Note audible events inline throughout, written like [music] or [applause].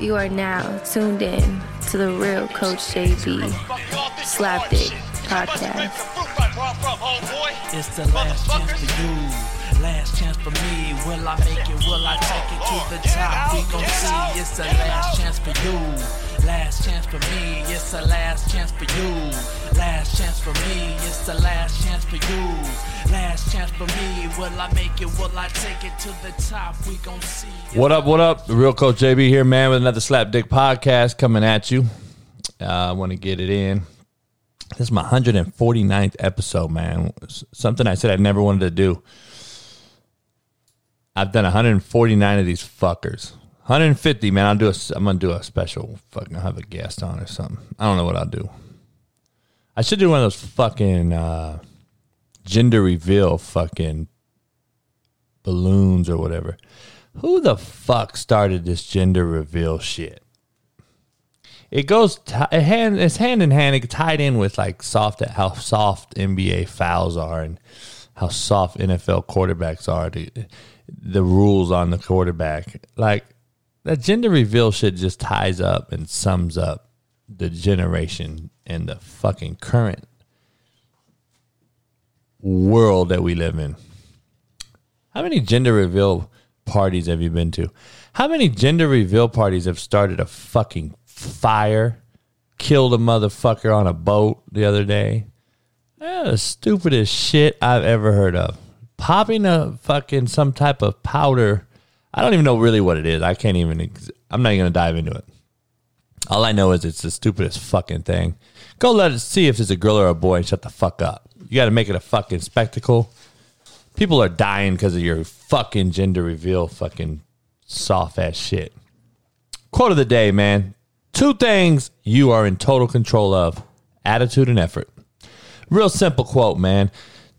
You are now tuned in to the real Coach JB Slapdick podcast. It's the last chance for you, last chance for me. Will I make it? Will I take it to the top? We gon' see. It's the last chance for you, last chance for me. It's the last chance for you, last chance for me. It's the last chance for you, last chance for me. Will I make it? Will I take it to the top? We gon' see. What up, what up? Real Coach JB here, man, with another Slap Dick podcast coming at you. Uh, I want to get it in. This is my 149th episode, man. Something I said I never wanted to do. I've done 149 of these fuckers. 150, man. I'll do a. I'm gonna do a special. Fucking I'll have a guest on or something. I don't know what I'll do. I should do one of those fucking uh, gender reveal fucking balloons or whatever. Who the fuck started this gender reveal shit? It goes t- it hand it's hand in hand. It tied in with like soft how soft NBA fouls are and how soft NFL quarterbacks are. The, the rules on the quarterback, like that gender reveal shit, just ties up and sums up the generation and the fucking current world that we live in. How many gender reveal parties have you been to? How many gender reveal parties have started a fucking fire, killed a motherfucker on a boat the other day? That the stupidest shit I've ever heard of. Popping a fucking some type of powder. I don't even know really what it is. I can't even. Ex- I'm not even gonna dive into it. All I know is it's the stupidest fucking thing. Go let it see if it's a girl or a boy and shut the fuck up. You got to make it a fucking spectacle. People are dying because of your fucking gender reveal, fucking soft ass shit. Quote of the day, man. Two things you are in total control of attitude and effort. Real simple quote, man.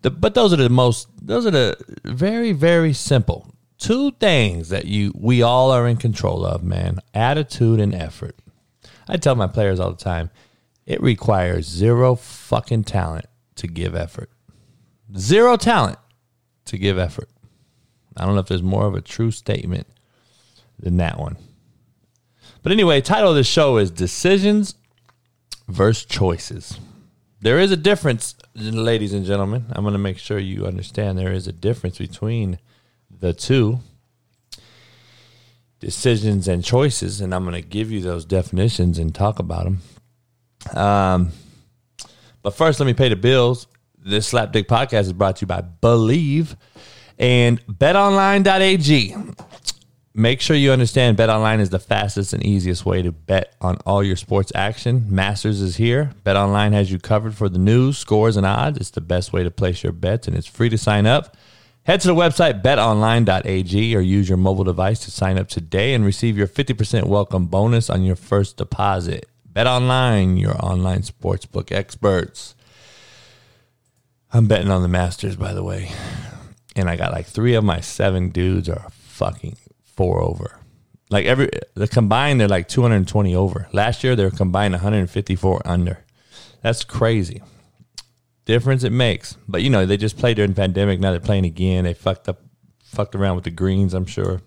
The, but those are the most, those are the very, very simple. Two things that you, we all are in control of, man attitude and effort. I tell my players all the time, it requires zero fucking talent to give effort. Zero talent to give effort. I don't know if there's more of a true statement than that one. But anyway, title of the show is Decisions versus Choices. There is a difference, ladies and gentlemen. I'm going to make sure you understand there is a difference between the two decisions and choices, and I'm going to give you those definitions and talk about them. Um, but first, let me pay the bills. This Slapdick podcast is brought to you by Believe and betonline.ag. Make sure you understand BetOnline is the fastest and easiest way to bet on all your sports action. Masters is here. BetOnline has you covered for the news, scores, and odds. It's the best way to place your bets, and it's free to sign up. Head to the website betonline.ag or use your mobile device to sign up today and receive your 50% welcome bonus on your first deposit. BetOnline, your online sportsbook experts. I'm betting on the Masters, by the way. And I got like three of my seven dudes are fucking four over. Like every the combined, they're like 220 over. Last year they were combined 154 under. That's crazy. Difference it makes. But you know, they just played during the pandemic. Now they're playing again. They fucked up fucked around with the greens, I'm sure.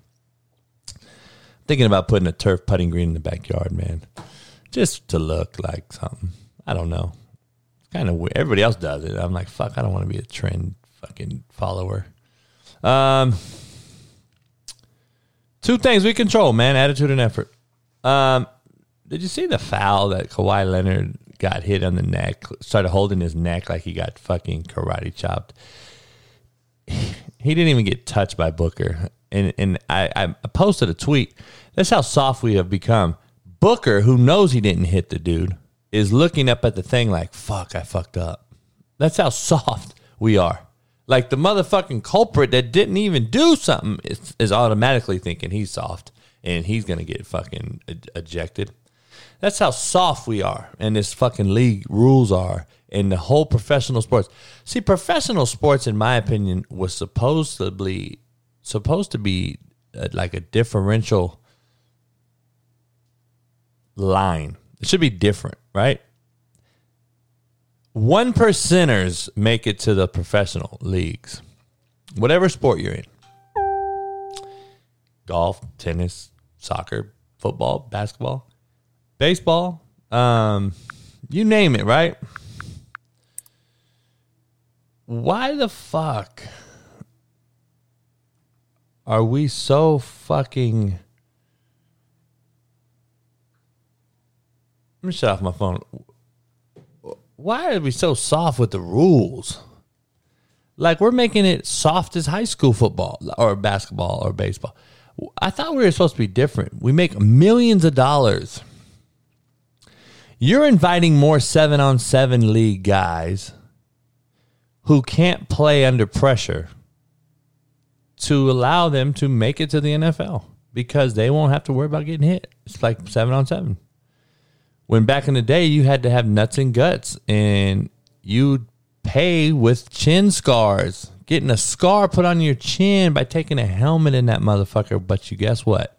Thinking about putting a turf putting green in the backyard, man. Just to look like something. I don't know. Kind of weird. Everybody else does it. I'm like, fuck, I don't want to be a trend fucking follower. Um Two things we control, man: attitude and effort. Um, did you see the foul that Kawhi Leonard got hit on the neck? Started holding his neck like he got fucking karate chopped. He didn't even get touched by Booker, and and I, I posted a tweet. That's how soft we have become. Booker, who knows he didn't hit the dude, is looking up at the thing like, "Fuck, I fucked up." That's how soft we are. Like the motherfucking culprit that didn't even do something is, is automatically thinking he's soft and he's gonna get fucking ejected. That's how soft we are, and this fucking league rules are, and the whole professional sports. See, professional sports, in my opinion, was supposedly supposed to be uh, like a differential line. It should be different, right? One percenters make it to the professional leagues, whatever sport you're in golf, tennis, soccer, football, basketball, baseball, um, you name it, right? Why the fuck are we so fucking. Let me shut off my phone. Why are we so soft with the rules? Like we're making it soft as high school football or basketball or baseball. I thought we were supposed to be different. We make millions of dollars. You're inviting more seven on seven league guys who can't play under pressure to allow them to make it to the NFL because they won't have to worry about getting hit. It's like seven on seven. When back in the day, you had to have nuts and guts and you'd pay with chin scars, getting a scar put on your chin by taking a helmet in that motherfucker. But you guess what?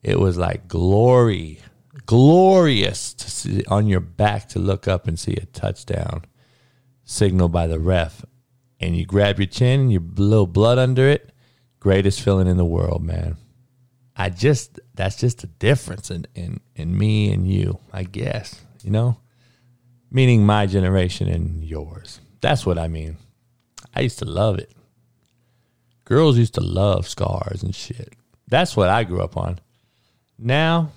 It was like glory, glorious to see on your back to look up and see a touchdown signal by the ref. And you grab your chin and your little blood under it. Greatest feeling in the world, man. I just that's just a difference in, in, in me and you, I guess, you know? meaning my generation and yours. That's what I mean. I used to love it. Girls used to love scars and shit. That's what I grew up on. Now,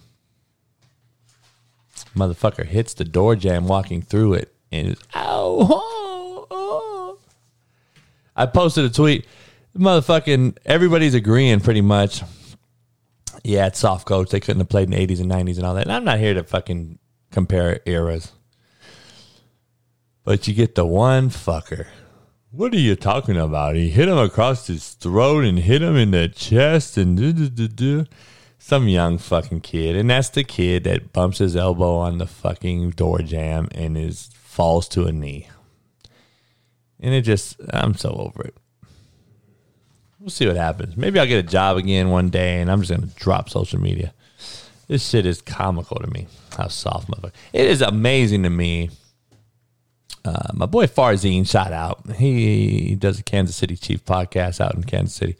motherfucker hits the door jam walking through it and ow, oh, oh. I posted a tweet. Motherfucking everybody's agreeing pretty much. Yeah, it's soft coach. They couldn't have played in the 80s and 90s and all that. And I'm not here to fucking compare eras. But you get the one fucker. What are you talking about? He hit him across his throat and hit him in the chest and do, do, do, do. Some young fucking kid. And that's the kid that bumps his elbow on the fucking door jam and is falls to a knee. And it just I'm so over it. We'll see what happens. Maybe I'll get a job again one day and I'm just gonna drop social media. This shit is comical to me. How soft motherfucker. It is amazing to me uh, my boy Farzine, shout out. He does a Kansas City Chief podcast out in Kansas City.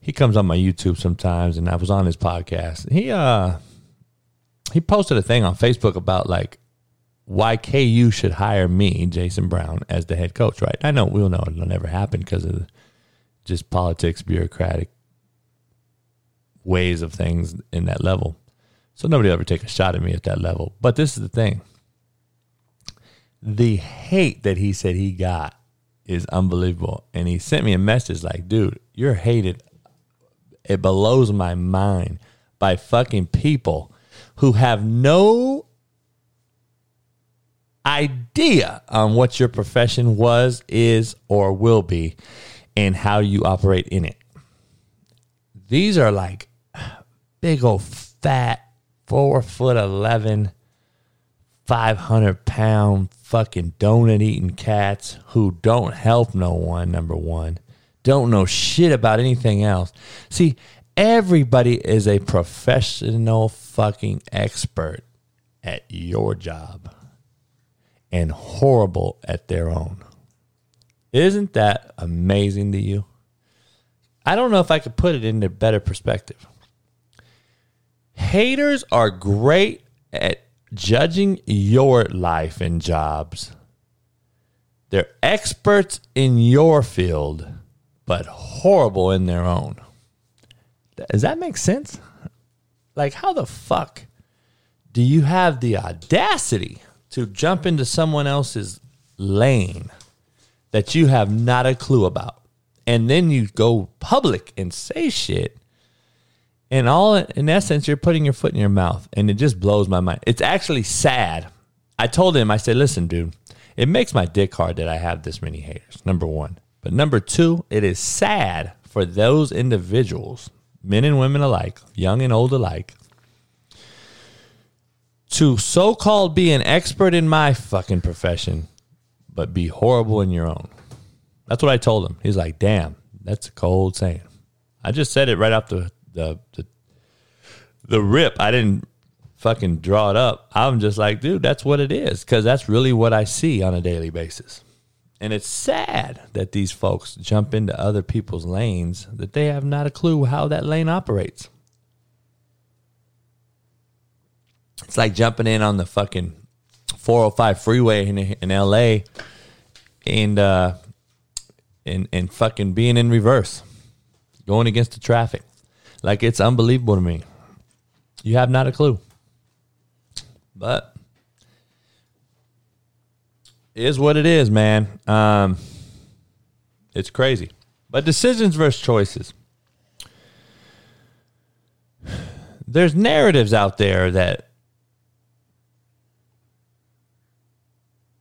He comes on my YouTube sometimes, and I was on his podcast. He uh he posted a thing on Facebook about like why KU should hire me, Jason Brown, as the head coach. Right? I know we'll know it'll never happen because of just politics, bureaucratic ways of things in that level. So nobody will ever take a shot at me at that level. But this is the thing the hate that he said he got is unbelievable. And he sent me a message like, dude, you're hated. It blows my mind by fucking people who have no idea on what your profession was, is, or will be, and how you operate in it. These are like big old fat, four foot 11 500 pound fucking donut eating cats who don't help no one, number one, don't know shit about anything else. See, everybody is a professional fucking expert at your job and horrible at their own. Isn't that amazing to you? I don't know if I could put it into better perspective. Haters are great at judging your life and jobs. They're experts in your field, but horrible in their own. Does that make sense? Like, how the fuck do you have the audacity to jump into someone else's lane that you have not a clue about? And then you go public and say shit and all in essence, you're putting your foot in your mouth, and it just blows my mind. It's actually sad. I told him, I said, listen, dude, it makes my dick hard that I have this many haters, number one. But number two, it is sad for those individuals, men and women alike, young and old alike, to so called be an expert in my fucking profession, but be horrible in your own. That's what I told him. He's like, damn, that's a cold saying. I just said it right off the the the the rip. I didn't fucking draw it up. I'm just like, dude, that's what it is because that's really what I see on a daily basis. And it's sad that these folks jump into other people's lanes that they have not a clue how that lane operates. It's like jumping in on the fucking 405 freeway in, in LA and uh and and fucking being in reverse, going against the traffic. Like it's unbelievable to me. You have not a clue. But is what it is, man. Um it's crazy. But decisions versus choices. There's narratives out there that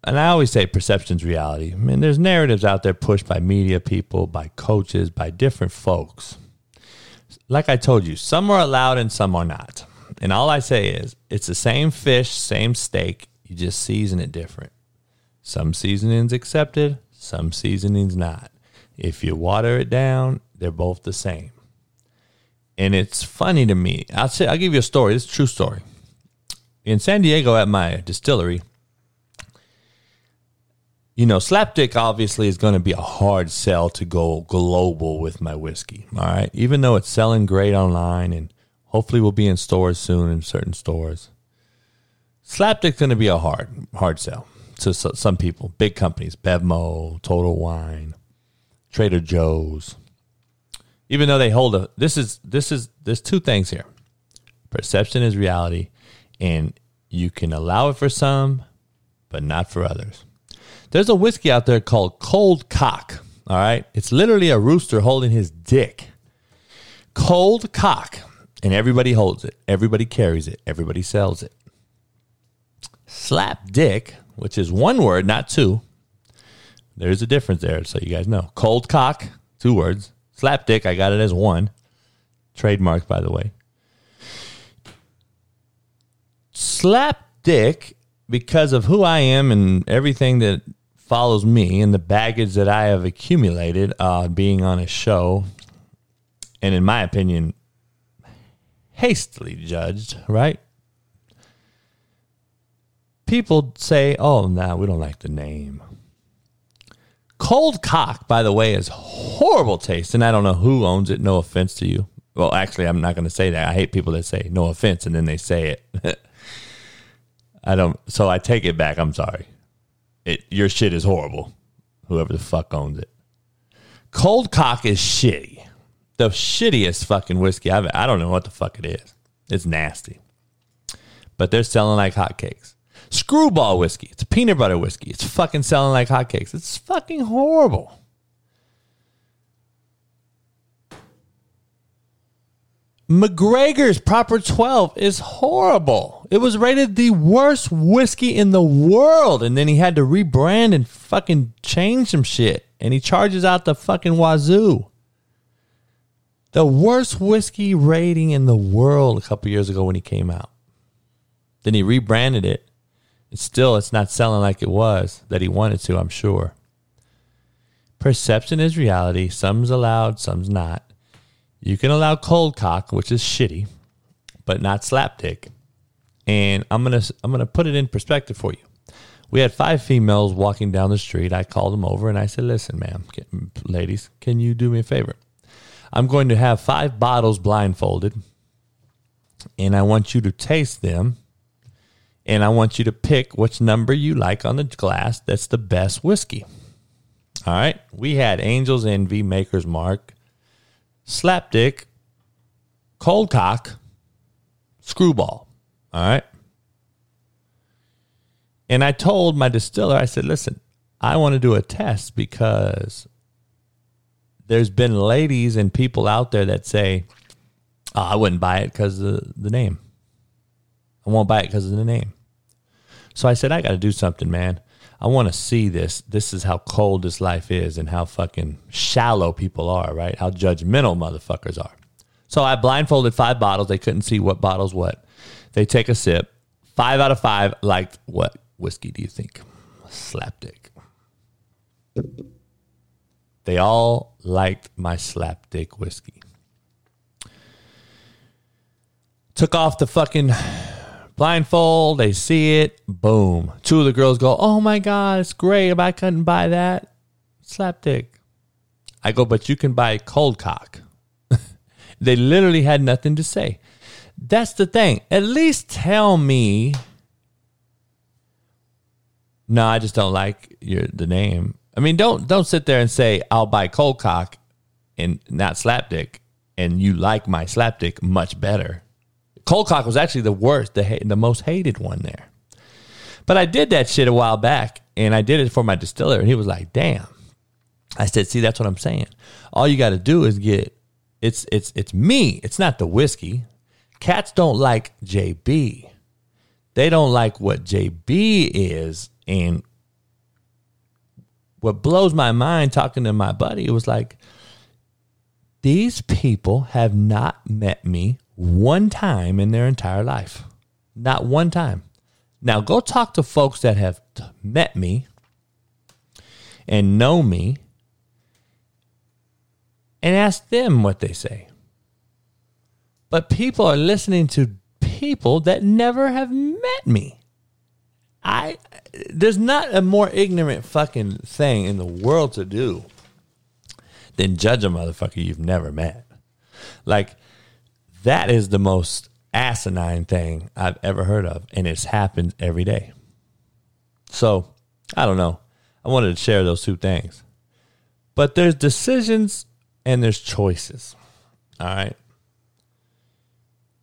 and I always say perception's reality. I mean, there's narratives out there pushed by media people, by coaches, by different folks. Like I told you, some are allowed and some are not. And all I say is it's the same fish, same steak. You just season it different. Some seasonings accepted, some seasonings not. If you water it down, they're both the same. And it's funny to me. I'll say I'll give you a story. It's a true story. In San Diego at my distillery, you know, Slapdick obviously is going to be a hard sell to go global with my whiskey. All right. Even though it's selling great online and hopefully will be in stores soon in certain stores. Slapdick's going to be a hard, hard sell to some people, big companies, Bevmo, Total Wine, Trader Joe's. Even though they hold a this is this is there's two things here. Perception is reality and you can allow it for some but not for others. There's a whiskey out there called Cold Cock, all right? It's literally a rooster holding his dick. Cold Cock and everybody holds it. Everybody carries it. Everybody sells it. Slap Dick, which is one word, not two. There's a difference there, so you guys know. Cold cock, two words. Slap dick, I got it as one. Trademark, by the way. Slap dick, because of who I am and everything that follows me and the baggage that I have accumulated uh, being on a show, and in my opinion, hastily judged, right? People say, oh, no, nah, we don't like the name. Cold cock, by the way, is horrible taste, and I don't know who owns it. No offense to you. Well, actually, I'm not going to say that. I hate people that say no offense and then they say it. [laughs] I don't. So I take it back. I'm sorry. It your shit is horrible. Whoever the fuck owns it. Cold cock is shitty. The shittiest fucking whiskey I've. I don't know what the fuck it is. It's nasty. But they're selling like hotcakes. Screwball whiskey. It's peanut butter whiskey. It's fucking selling like hotcakes. It's fucking horrible. McGregor's Proper 12 is horrible. It was rated the worst whiskey in the world. And then he had to rebrand and fucking change some shit. And he charges out the fucking wazoo. The worst whiskey rating in the world a couple years ago when he came out. Then he rebranded it. It's still, it's not selling like it was that he wanted to, I'm sure. Perception is reality. Some's allowed, some's not. You can allow cold cock, which is shitty, but not slapdick. And I'm gonna I'm gonna put it in perspective for you. We had five females walking down the street. I called them over and I said, "Listen, ma'am, ladies, can you do me a favor? I'm going to have five bottles blindfolded, and I want you to taste them, and I want you to pick which number you like on the glass. That's the best whiskey." All right. We had Angels Envy, Maker's Mark, slapdick, cold cock, screwball. All right. And I told my distiller, I said, listen, I want to do a test because there's been ladies and people out there that say, oh, I wouldn't buy it because of the name. I won't buy it because of the name. So I said, I got to do something, man. I want to see this. This is how cold this life is and how fucking shallow people are, right? How judgmental motherfuckers are. So I blindfolded five bottles. They couldn't see what bottles what. They take a sip. Five out of five liked what whiskey do you think? Slapdick. They all liked my slapdick whiskey. Took off the fucking blindfold, they see it, boom. Two of the girls go, Oh my God, it's great. If I couldn't buy that, slapdick. I go, But you can buy cold cock. [laughs] they literally had nothing to say. That's the thing. At least tell me. No, I just don't like your the name. I mean, don't don't sit there and say I'll buy cold cock and not slapdick, and you like my slapdick much better. Cold cock was actually the worst, the the most hated one there. But I did that shit a while back, and I did it for my distiller, and he was like, "Damn." I said, "See, that's what I'm saying. All you got to do is get it's it's it's me. It's not the whiskey. Cats don't like JB. They don't like what JB is, and what blows my mind talking to my buddy, it was like, these people have not met me one time in their entire life. Not one time. Now go talk to folks that have met me and know me and ask them what they say. But people are listening to people that never have met me. I there's not a more ignorant fucking thing in the world to do than judge a motherfucker you've never met. Like that is the most asinine thing I've ever heard of, and it's happened every day. So I don't know. I wanted to share those two things. But there's decisions and there's choices. All right.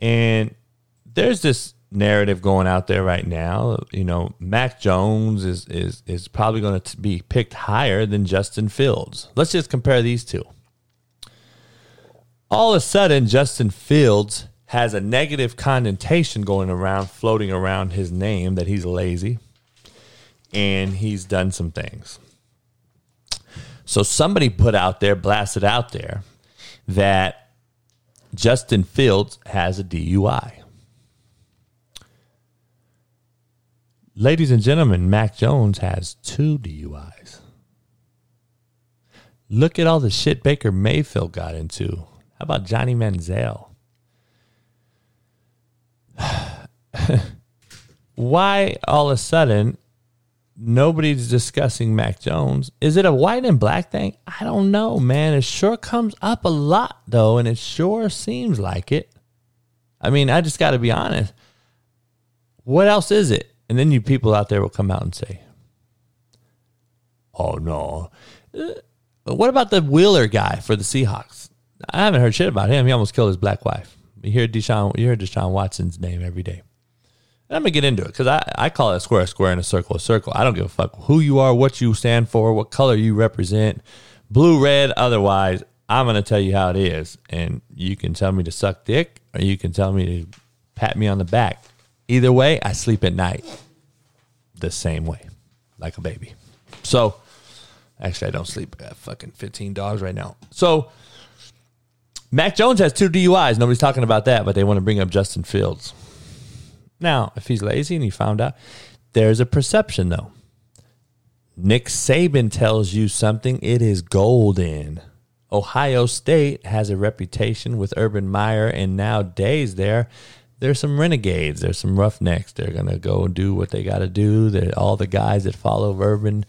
And there's this narrative going out there right now. You know, Mac Jones is is is probably going to be picked higher than Justin Fields. Let's just compare these two. All of a sudden, Justin Fields has a negative connotation going around, floating around his name that he's lazy and he's done some things. So somebody put out there, blasted out there, that Justin Fields has a DUI. Ladies and gentlemen, Mac Jones has two DUIs. Look at all the shit Baker Mayfield got into. How about Johnny Manziel? [sighs] Why all of a sudden nobody's discussing Mac Jones? Is it a white and black thing? I don't know, man. It sure comes up a lot though, and it sure seems like it. I mean, I just got to be honest. What else is it? And then you people out there will come out and say, "Oh no." Uh, what about the Wheeler guy for the Seahawks? I haven't heard shit about him. He almost killed his black wife. You hear Deshaun, you hear Deshaun Watson's name every day. And I'm gonna get into it because I, I call it a square, a square, and a circle, a circle. I don't give a fuck who you are, what you stand for, what color you represent, blue, red, otherwise. I'm gonna tell you how it is, and you can tell me to suck dick, or you can tell me to pat me on the back. Either way, I sleep at night the same way, like a baby. So, actually, I don't sleep. I got fucking 15 dogs right now. So, Mac Jones has two DUIs. Nobody's talking about that, but they want to bring up Justin Fields. Now, if he's lazy and he found out, there's a perception though. Nick Saban tells you something, it is golden. Ohio State has a reputation with Urban Meyer, and nowadays there, there's some renegades, there's some roughnecks. They're gonna go and do what they got to do. They're, all the guys that follow Urban's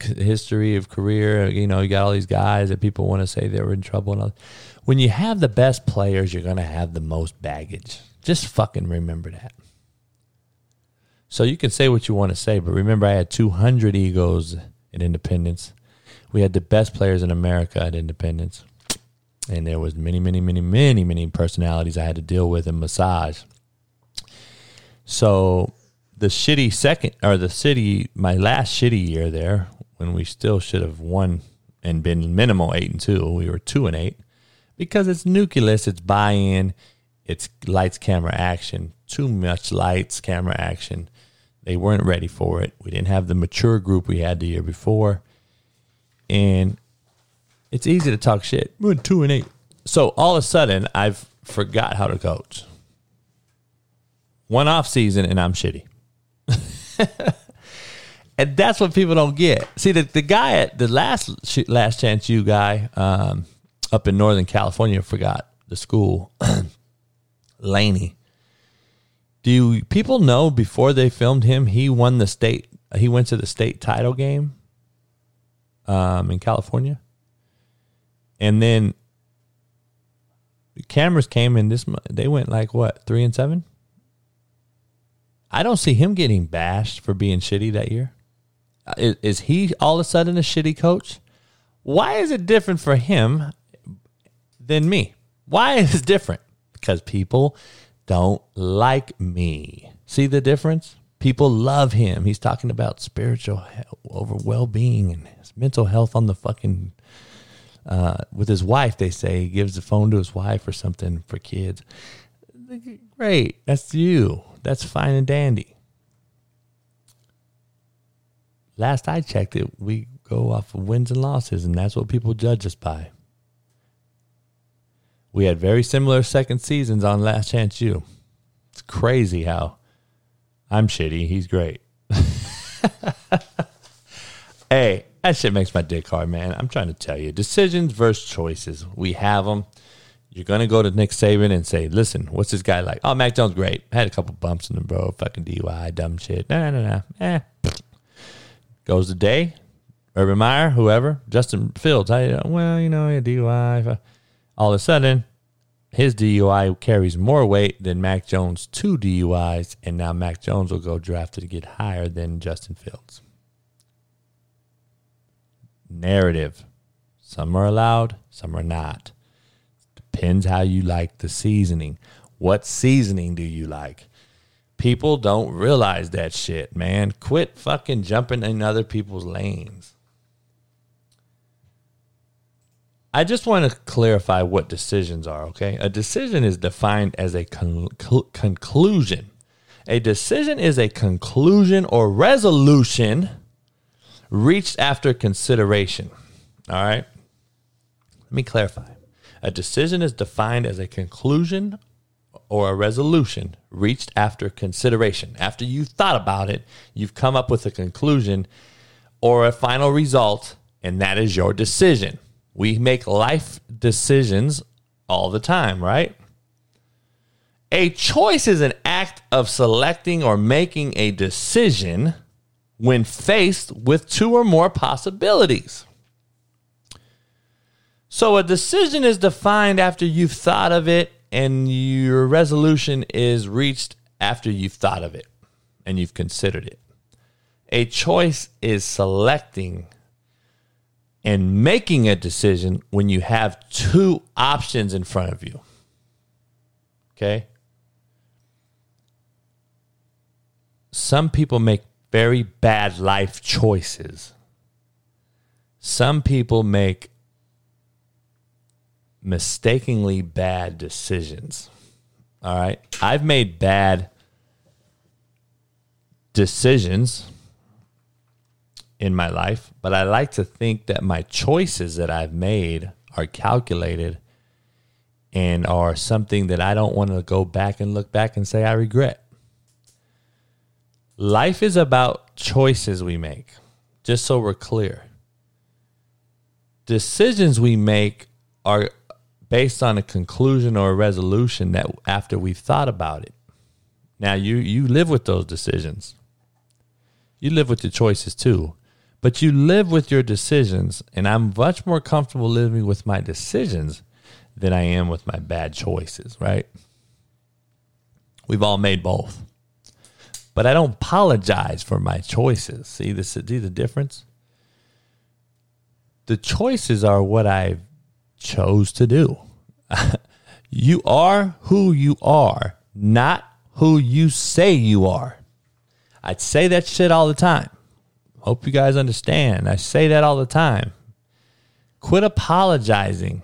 history of career, you know, you got all these guys that people want to say they were in trouble. And all. When you have the best players, you're gonna have the most baggage. Just fucking remember that. So you can say what you want to say, but remember, I had 200 egos at Independence. We had the best players in America at Independence, and there was many, many, many, many, many personalities I had to deal with and massage. So the shitty second or the city, my last shitty year there, when we still should have won and been minimal eight and two, we were two and eight because it's nucleus, it's buy-in, it's lights, camera, action. Too much lights, camera, action they weren't ready for it. We didn't have the mature group we had the year before. And it's easy to talk shit. We're two and eight. So all of a sudden, I've forgot how to coach. One off season, and I'm shitty. [laughs] and that's what people don't get. See, the, the guy at the last last chance you guy um, up in Northern California forgot the school, [clears throat] Laney do people know before they filmed him he won the state he went to the state title game um, in California? And then The cameras came in this. They went like what three and seven. I don't see him getting bashed for being shitty that year. Uh, is, is he all of a sudden a shitty coach? Why is it different for him than me? Why is it different? Because people don't like me. See the difference? People love him. He's talking about spiritual health, over well-being and his mental health on the fucking uh, with his wife. They say he gives the phone to his wife or something for kids. Great, that's you. That's fine and dandy. Last I checked it, we go off of wins and losses, and that's what people judge us by. We had very similar second seasons on Last Chance U. It's crazy how I'm shitty. He's great. [laughs] hey, that shit makes my dick hard, man. I'm trying to tell you. Decisions versus choices. We have them. You're going to go to Nick Saban and say, listen, what's this guy like? Oh, Mac Jones, great. Had a couple bumps in the bro. Fucking DUI, dumb shit. Nah, nah, nah. Eh. Goes the day. Urban Meyer, whoever. Justin Fields. I, well, you know, DUI. All of a sudden, his DUI carries more weight than Mac Jones' two DUIs, and now Mac Jones will go drafted to get higher than Justin Fields. Narrative. Some are allowed, some are not. Depends how you like the seasoning. What seasoning do you like? People don't realize that shit, man. Quit fucking jumping in other people's lanes. I just want to clarify what decisions are, okay? A decision is defined as a con- conclusion. A decision is a conclusion or resolution reached after consideration. All right? Let me clarify. A decision is defined as a conclusion or a resolution reached after consideration. After you've thought about it, you've come up with a conclusion or a final result, and that is your decision. We make life decisions all the time, right? A choice is an act of selecting or making a decision when faced with two or more possibilities. So a decision is defined after you've thought of it, and your resolution is reached after you've thought of it and you've considered it. A choice is selecting and making a decision when you have two options in front of you. Okay? Some people make very bad life choices. Some people make mistakenly bad decisions. All right? I've made bad decisions in my life, but I like to think that my choices that I've made are calculated and are something that I don't want to go back and look back and say I regret. Life is about choices we make, just so we're clear. Decisions we make are based on a conclusion or a resolution that after we've thought about it. Now you you live with those decisions. You live with your choices too. But you live with your decisions, and I'm much more comfortable living with my decisions than I am with my bad choices, right? We've all made both. But I don't apologize for my choices. See, this, see the difference? The choices are what I chose to do. [laughs] you are who you are, not who you say you are. I'd say that shit all the time. Hope you guys understand. I say that all the time. Quit apologizing.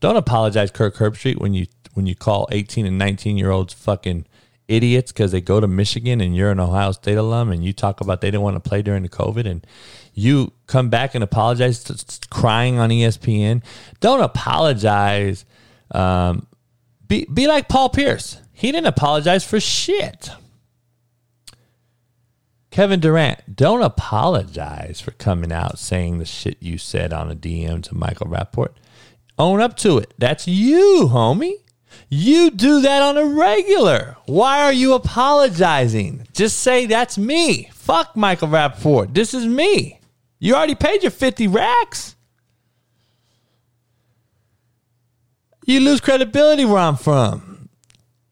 Don't apologize, Kirk Herbstreit, when you when you call 18 and 19 year olds fucking idiots because they go to Michigan and you're an Ohio State alum and you talk about they didn't want to play during the COVID and you come back and apologize, to, crying on ESPN. Don't apologize. Um, be be like Paul Pierce. He didn't apologize for shit. Kevin Durant, don't apologize for coming out saying the shit you said on a DM to Michael Rapaport. Own up to it. That's you, homie. You do that on a regular. Why are you apologizing? Just say that's me. Fuck Michael Rapaport. This is me. You already paid your 50 racks. You lose credibility where I'm from.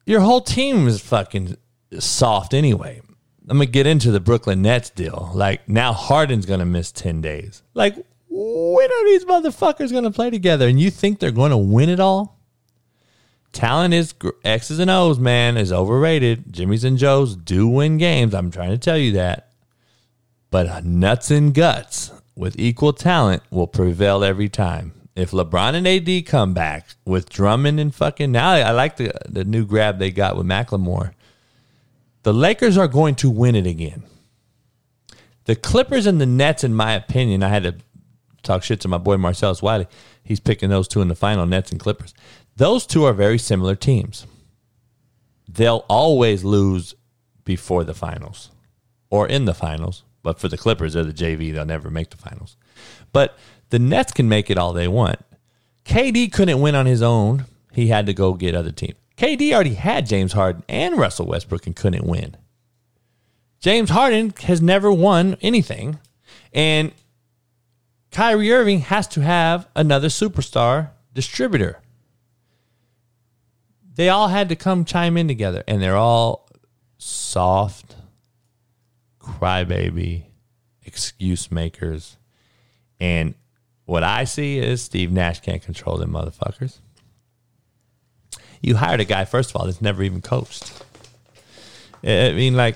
Your whole team is fucking soft anyway. I'm gonna get into the Brooklyn Nets deal. Like now, Harden's gonna miss ten days. Like when are these motherfuckers gonna play together? And you think they're gonna win it all? Talent is X's and O's, man, is overrated. Jimmy's and Joe's do win games. I'm trying to tell you that. But nuts and guts with equal talent will prevail every time. If LeBron and AD come back with Drummond and fucking now, I like the the new grab they got with McLemore. The Lakers are going to win it again. The Clippers and the Nets, in my opinion, I had to talk shit to my boy Marcellus Wiley. He's picking those two in the final, Nets and Clippers. Those two are very similar teams. They'll always lose before the finals or in the finals. But for the Clippers, they're the JV. They'll never make the finals. But the Nets can make it all they want. KD couldn't win on his own. He had to go get other teams. KD already had James Harden and Russell Westbrook and couldn't win. James Harden has never won anything. And Kyrie Irving has to have another superstar distributor. They all had to come chime in together, and they're all soft, crybaby, excuse makers. And what I see is Steve Nash can't control them motherfuckers. You hired a guy, first of all, that's never even coached. I mean, like,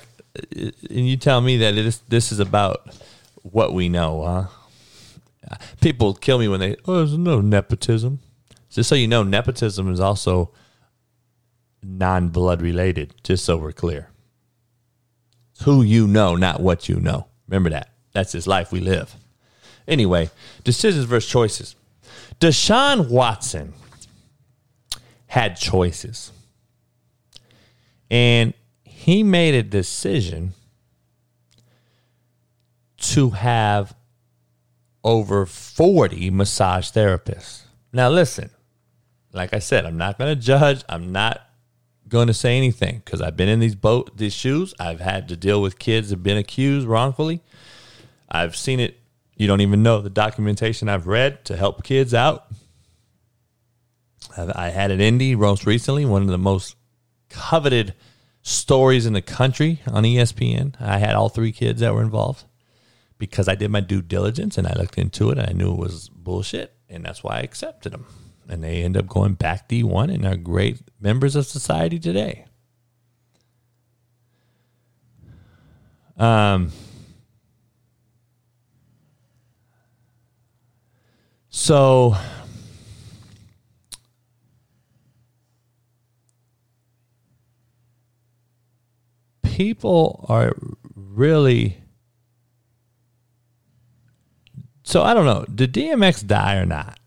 and you tell me that this this is about what we know, huh? People kill me when they oh, there's no nepotism. Just so you know, nepotism is also non-blood related. Just so we're clear, it's who you know, not what you know. Remember that. That's this life we live. Anyway, decisions versus choices. Deshaun Watson had choices. And he made a decision to have over 40 massage therapists. Now, listen, like I said, I'm not going to judge. I'm not going to say anything because I've been in these boat, these shoes. I've had to deal with kids that have been accused wrongfully. I've seen it. You don't even know the documentation I've read to help kids out. I had an indie most recently, one of the most coveted stories in the country on ESPN. I had all three kids that were involved because I did my due diligence and I looked into it and I knew it was bullshit. And that's why I accepted them. And they end up going back D1 and are great members of society today. Um, so people are really so I don't know. Did DMX die or not?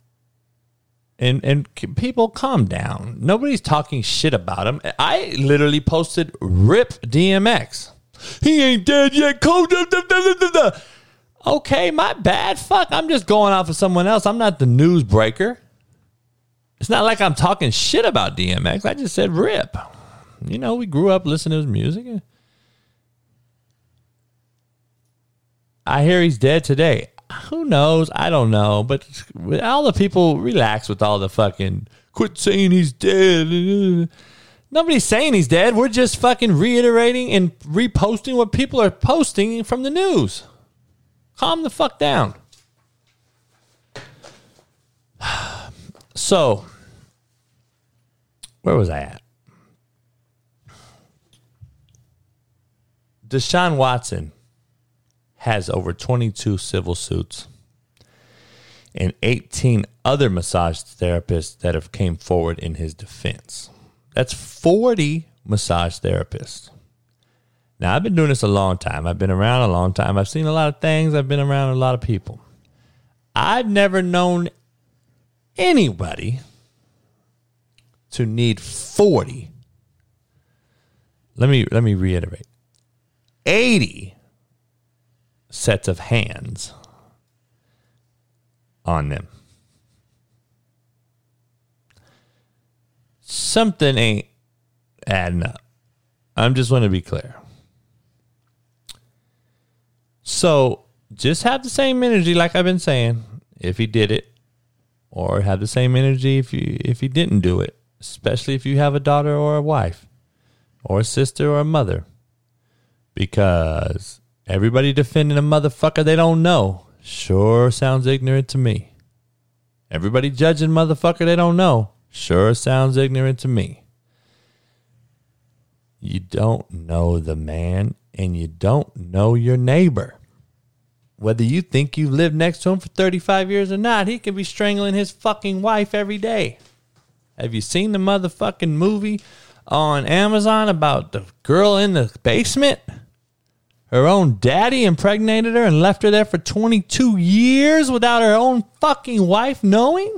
And and people calm down. Nobody's talking shit about him. I literally posted "Rip DMX." He ain't dead yet. [laughs] Okay, my bad. Fuck, I'm just going off of someone else. I'm not the newsbreaker. It's not like I'm talking shit about DMX. I just said "Rip." You know, we grew up listening to his music. I hear he's dead today. Who knows? I don't know. But all the people relax with all the fucking quit saying he's dead. Nobody's saying he's dead. We're just fucking reiterating and reposting what people are posting from the news. Calm the fuck down. [sighs] So, where was I at? Deshaun Watson has over 22 civil suits and 18 other massage therapists that have came forward in his defense. That's 40 massage therapists. Now, I've been doing this a long time. I've been around a long time. I've seen a lot of things. I've been around a lot of people. I've never known anybody to need 40. Let me let me reiterate. 80 sets of hands on them. Something ain't adding up. I'm just want to be clear. So just have the same energy, like I've been saying. If he did it, or have the same energy if you if you didn't do it, especially if you have a daughter or a wife or a sister or a mother. Because everybody defending a motherfucker they don't know sure sounds ignorant to me. Everybody judging motherfucker they don't know sure sounds ignorant to me. You don't know the man and you don't know your neighbor. Whether you think you've lived next to him for 35 years or not, he could be strangling his fucking wife every day. Have you seen the motherfucking movie on Amazon about the girl in the basement? Her own daddy impregnated her and left her there for 22 years without her own fucking wife knowing?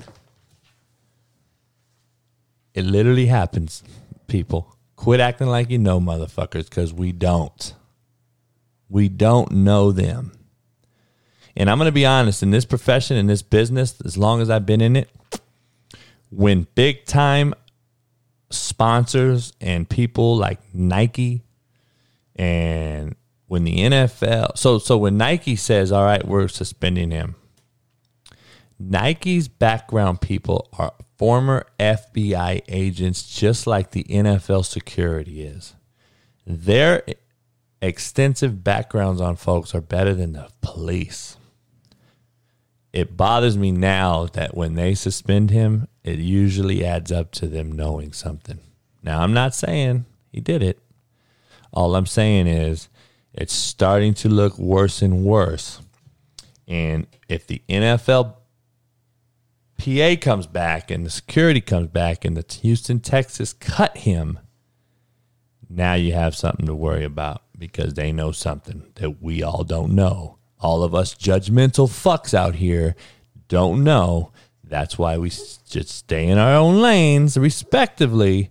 It literally happens, people. Quit acting like you know motherfuckers because we don't. We don't know them. And I'm going to be honest in this profession, in this business, as long as I've been in it, when big time sponsors and people like Nike and when the NFL so so when Nike says, "All right, we're suspending him." Nike's background people are former FBI agents just like the NFL security is. Their extensive backgrounds on folks are better than the police. It bothers me now that when they suspend him, it usually adds up to them knowing something. Now, I'm not saying he did it. All I'm saying is it's starting to look worse and worse. And if the NFL PA comes back and the security comes back and the Houston, Texans cut him, now you have something to worry about because they know something that we all don't know. All of us judgmental fucks out here don't know. That's why we just stay in our own lanes, respectively,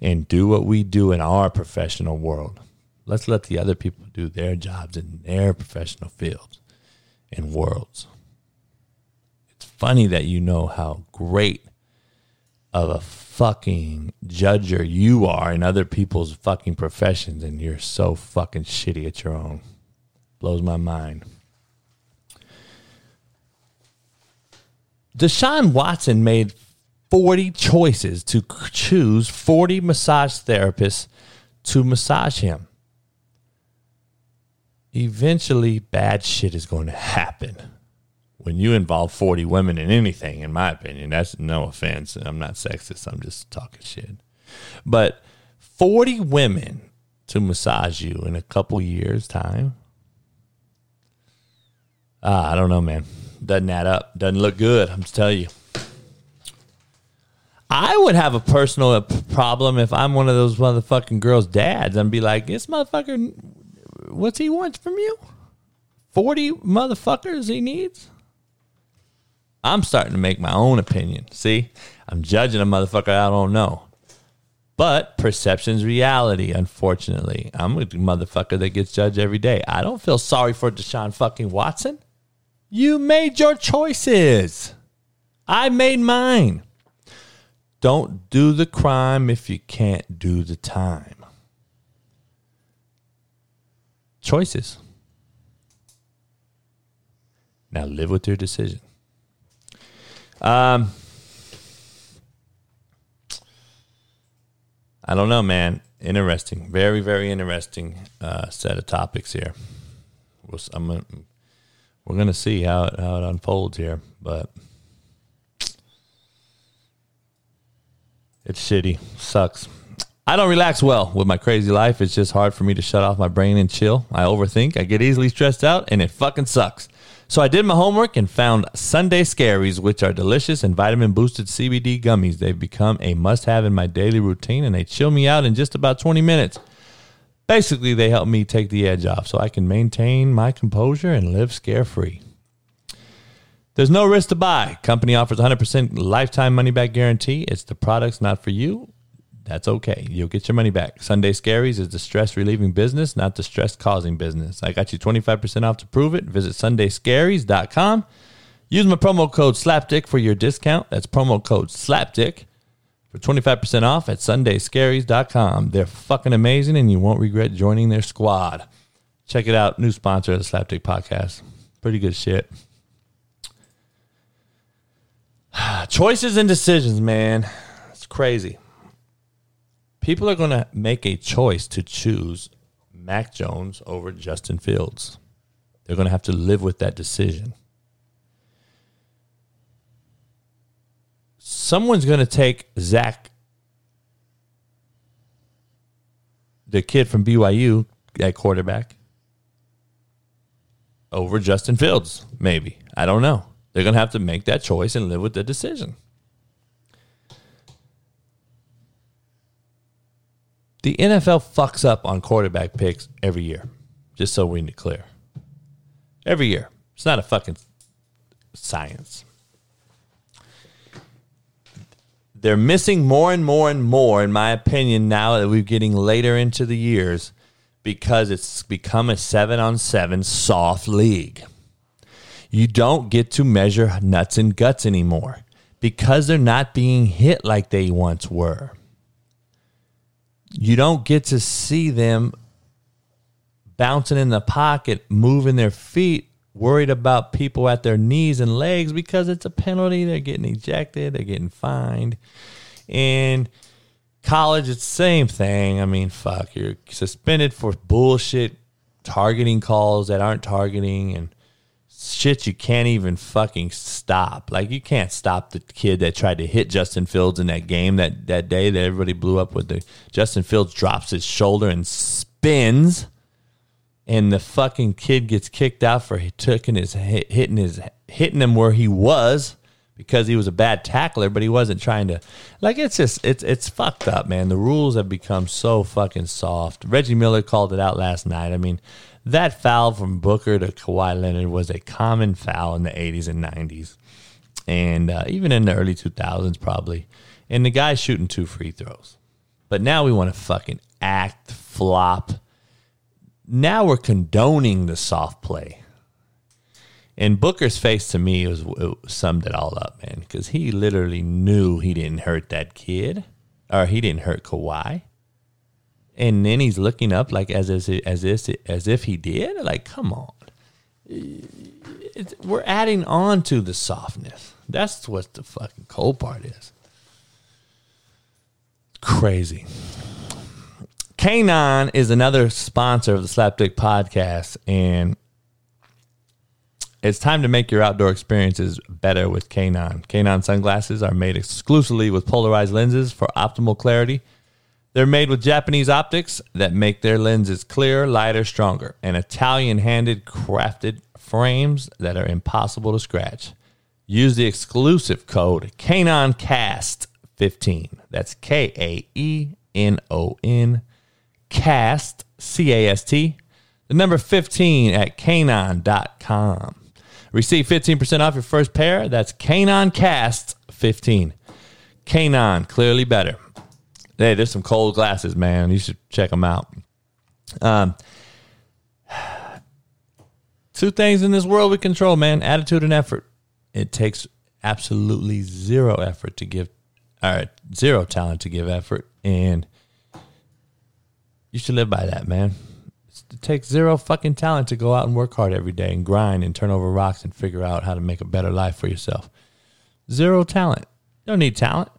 and do what we do in our professional world. Let's let the other people do their jobs in their professional fields and worlds. It's funny that you know how great of a fucking judger you are in other people's fucking professions and you're so fucking shitty at your own. Blows my mind. Deshaun Watson made 40 choices to choose 40 massage therapists to massage him. Eventually, bad shit is going to happen when you involve 40 women in anything, in my opinion, that's no offense. I'm not sexist. I'm just talking shit. But 40 women to massage you in a couple years' time. Ah, I don't know, man. Doesn't add up. Doesn't look good. I'm just telling you. I would have a personal problem if I'm one of those motherfucking girls' dads and be like, this motherfucker, what's he want from you? 40 motherfuckers he needs? I'm starting to make my own opinion. See, I'm judging a motherfucker I don't know. But perception's reality, unfortunately. I'm a motherfucker that gets judged every day. I don't feel sorry for Deshaun fucking Watson. You made your choices. I made mine. Don't do the crime if you can't do the time. Choices. Now live with your decision. Um, I don't know, man. Interesting, very, very interesting uh, set of topics here. We'll, I'm gonna, we're gonna see how it, how it unfolds here, but it's shitty, sucks. I don't relax well with my crazy life. It's just hard for me to shut off my brain and chill. I overthink. I get easily stressed out, and it fucking sucks. So I did my homework and found Sunday Scaries, which are delicious and vitamin boosted CBD gummies. They've become a must have in my daily routine and they chill me out in just about 20 minutes. Basically, they help me take the edge off so I can maintain my composure and live scare free. There's no risk to buy. Company offers 100% lifetime money back guarantee. It's the product's not for you that's okay. You'll get your money back. Sunday Scaries is the stress relieving business, not the stress causing business. I got you 25% off to prove it. Visit sundayscaries.com. Use my promo code SLAPDICK for your discount. That's promo code SLAPDICK for 25% off at sundayscaries.com. They're fucking amazing and you won't regret joining their squad. Check it out. New sponsor of the Slapdick podcast. Pretty good shit. [sighs] Choices and decisions, man. It's crazy. People are going to make a choice to choose Mac Jones over Justin Fields. They're going to have to live with that decision. Someone's going to take Zach, the kid from BYU at quarterback, over Justin Fields, maybe. I don't know. They're going to have to make that choice and live with the decision. The NFL fucks up on quarterback picks every year, just so we clear. Every year. It's not a fucking science. They're missing more and more and more, in my opinion, now that we're getting later into the years because it's become a seven on seven soft league. You don't get to measure nuts and guts anymore because they're not being hit like they once were. You don't get to see them bouncing in the pocket, moving their feet, worried about people at their knees and legs because it's a penalty. They're getting ejected, they're getting fined. And college, it's the same thing. I mean, fuck, you're suspended for bullshit targeting calls that aren't targeting and shit you can't even fucking stop. Like you can't stop the kid that tried to hit Justin Fields in that game that that day that everybody blew up with the Justin Fields drops his shoulder and spins and the fucking kid gets kicked out for taking his hitting his hitting him where he was because he was a bad tackler, but he wasn't trying to like it's just it's it's fucked up, man. The rules have become so fucking soft. Reggie Miller called it out last night. I mean, that foul from Booker to Kawhi Leonard was a common foul in the 80s and 90s, and uh, even in the early 2000s, probably. And the guy's shooting two free throws. But now we want to fucking act, flop. Now we're condoning the soft play. And Booker's face to me was it summed it all up, man, because he literally knew he didn't hurt that kid, or he didn't hurt Kawhi and then he's looking up like as as as if as if he did. Like, come on, it's, we're adding on to the softness. That's what the fucking cold part is. Crazy. Kaenon is another sponsor of the Slapdick podcast, and it's time to make your outdoor experiences better with Kaenon. Kaenon sunglasses are made exclusively with polarized lenses for optimal clarity they're made with Japanese optics that make their lenses clearer, lighter, stronger, and Italian handed crafted frames that are impossible to scratch. Use the exclusive code KaenonCast15. That's K A E N O N Cast, C A S T, the number 15 at Kaenon.com. Receive 15% off your first pair. That's KaenonCast15. Kaenon, clearly better. Hey, there's some cold glasses, man. You should check them out. Um, [sighs] two things in this world we control, man: attitude and effort. It takes absolutely zero effort to give, or zero talent to give effort, and you should live by that, man. It takes zero fucking talent to go out and work hard every day and grind and turn over rocks and figure out how to make a better life for yourself. Zero talent. You don't need talent.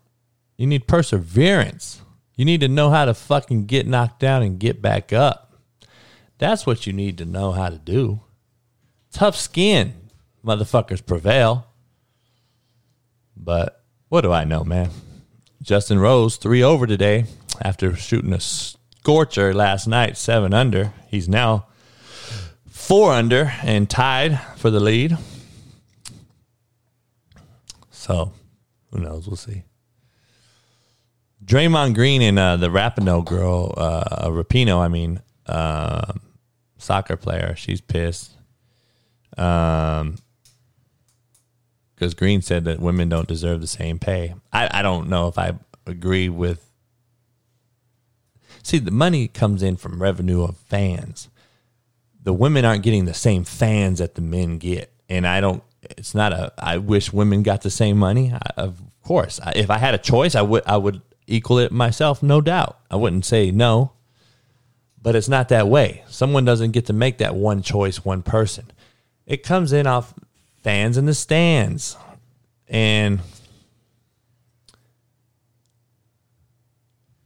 You need perseverance. You need to know how to fucking get knocked down and get back up. That's what you need to know how to do. Tough skin, motherfuckers prevail. But what do I know, man? Justin Rose, three over today after shooting a scorcher last night, seven under. He's now four under and tied for the lead. So, who knows? We'll see. Draymond Green and uh, the Rapinoe girl, uh, Rapinoe, I mean, uh, soccer player, she's pissed. Um, because Green said that women don't deserve the same pay. I, I don't know if I agree with. See, the money comes in from revenue of fans. The women aren't getting the same fans that the men get, and I don't. It's not a. I wish women got the same money. I, of course, I, if I had a choice, I would. I would equal it myself, no doubt. I wouldn't say no, but it's not that way. Someone doesn't get to make that one choice, one person. It comes in off fans in the stands. And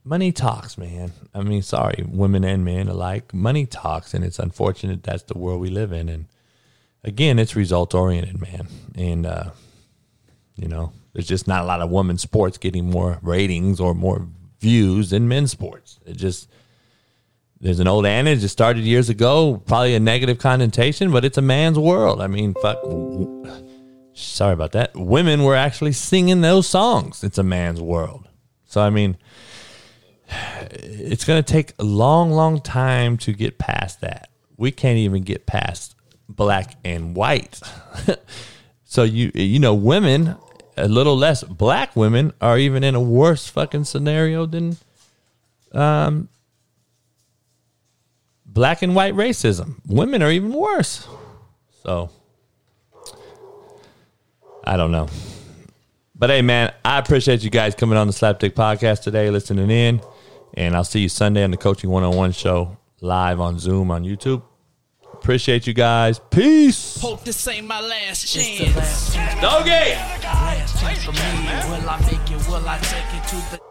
money talks, man. I mean, sorry, women and men alike. Money talks, and it's unfortunate that's the world we live in. And again, it's result oriented, man. And, uh, you know, there's just not a lot of women's sports getting more ratings or more views than men's sports. It just there's an old adage that started years ago, probably a negative connotation, but it's a man's world. I mean, fuck. Sorry about that. Women were actually singing those songs. It's a man's world. So I mean, it's going to take a long, long time to get past that. We can't even get past black and white. [laughs] so you you know, women a little less black women are even in a worse fucking scenario than um black and white racism. Women are even worse. So I don't know. But hey man, I appreciate you guys coming on the Slapdick podcast today, listening in. And I'll see you Sunday on the Coaching 101 show live on Zoom on YouTube. Appreciate you guys. Peace. Hope this ain't my last chance. Doggy. Last chance for me. Will I make it? Will I take it to the